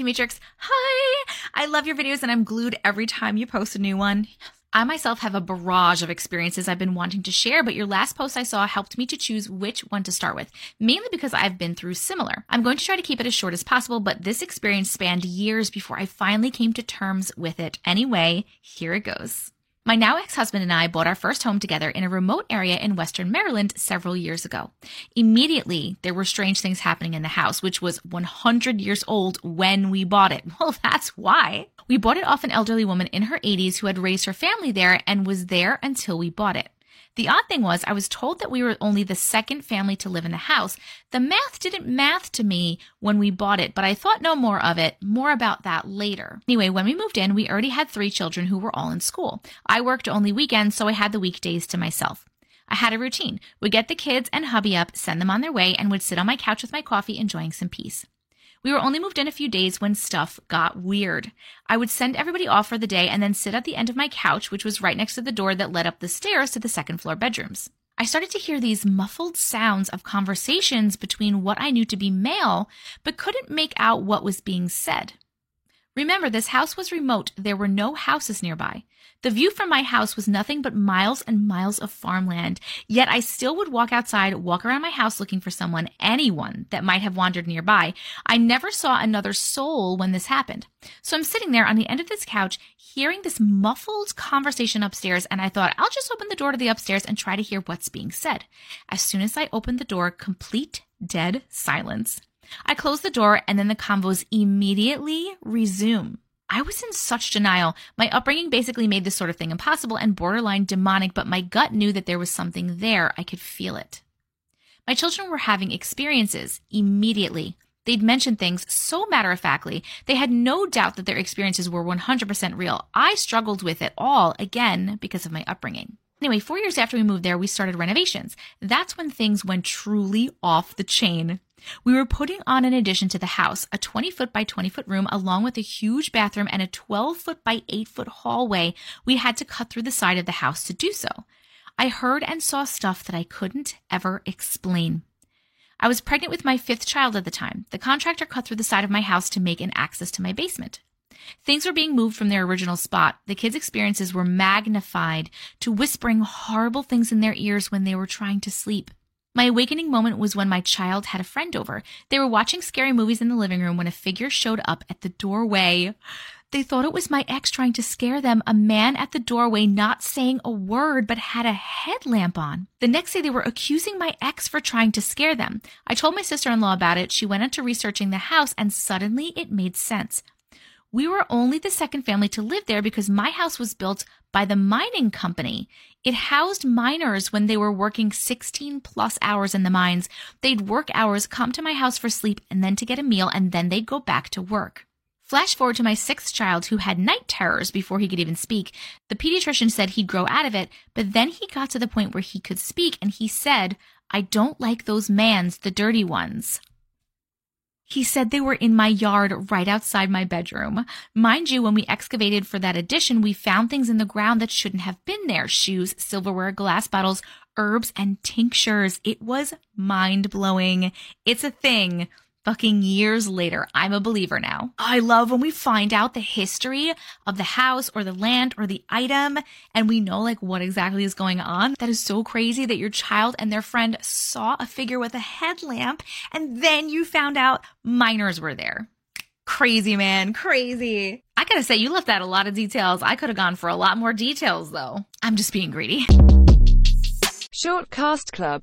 Matrix. Hi! I love your videos and I'm glued every time you post a new one. I myself have a barrage of experiences I've been wanting to share, but your last post I saw helped me to choose which one to start with, mainly because I've been through similar. I'm going to try to keep it as short as possible, but this experience spanned years before I finally came to terms with it. Anyway, here it goes. My now ex husband and I bought our first home together in a remote area in Western Maryland several years ago. Immediately, there were strange things happening in the house, which was 100 years old when we bought it. Well, that's why. We bought it off an elderly woman in her 80s who had raised her family there and was there until we bought it. The odd thing was, I was told that we were only the second family to live in the house. The math didn't math to me when we bought it, but I thought no more of it. More about that later. Anyway, when we moved in, we already had three children who were all in school. I worked only weekends, so I had the weekdays to myself. I had a routine. Would get the kids and hubby up, send them on their way, and would sit on my couch with my coffee, enjoying some peace. We were only moved in a few days when stuff got weird. I would send everybody off for the day and then sit at the end of my couch, which was right next to the door that led up the stairs to the second floor bedrooms. I started to hear these muffled sounds of conversations between what I knew to be male, but couldn't make out what was being said. Remember, this house was remote. There were no houses nearby. The view from my house was nothing but miles and miles of farmland. Yet I still would walk outside, walk around my house looking for someone, anyone that might have wandered nearby. I never saw another soul when this happened. So I'm sitting there on the end of this couch, hearing this muffled conversation upstairs, and I thought, I'll just open the door to the upstairs and try to hear what's being said. As soon as I opened the door, complete dead silence. I close the door and then the convos immediately resume. I was in such denial. My upbringing basically made this sort of thing impossible and borderline demonic, but my gut knew that there was something there. I could feel it. My children were having experiences immediately. They'd mention things so matter of factly, they had no doubt that their experiences were 100% real. I struggled with it all, again, because of my upbringing. Anyway, four years after we moved there, we started renovations. That's when things went truly off the chain. We were putting on an addition to the house, a 20 foot by 20 foot room, along with a huge bathroom and a 12 foot by 8 foot hallway. We had to cut through the side of the house to do so. I heard and saw stuff that I couldn't ever explain. I was pregnant with my fifth child at the time. The contractor cut through the side of my house to make an access to my basement. Things were being moved from their original spot. The kids' experiences were magnified to whispering horrible things in their ears when they were trying to sleep. My awakening moment was when my child had a friend over. They were watching scary movies in the living room when a figure showed up at the doorway. They thought it was my ex trying to scare them, a man at the doorway not saying a word but had a headlamp on. The next day they were accusing my ex for trying to scare them. I told my sister-in-law about it. She went into researching the house and suddenly it made sense. We were only the second family to live there because my house was built by the mining company. It housed miners when they were working 16 plus hours in the mines. They'd work hours, come to my house for sleep, and then to get a meal, and then they'd go back to work. Flash forward to my sixth child who had night terrors before he could even speak. The pediatrician said he'd grow out of it, but then he got to the point where he could speak and he said, I don't like those mans, the dirty ones. He said they were in my yard right outside my bedroom. Mind you, when we excavated for that addition, we found things in the ground that shouldn't have been there shoes, silverware, glass bottles, herbs, and tinctures. It was mind blowing. It's a thing fucking years later. I'm a believer now. I love when we find out the history of the house or the land or the item and we know like what exactly is going on. That is so crazy that your child and their friend saw a figure with a headlamp and then you found out miners were there. Crazy, man. Crazy. I gotta say, you left out a lot of details. I could have gone for a lot more details though. I'm just being greedy. Short Cast Club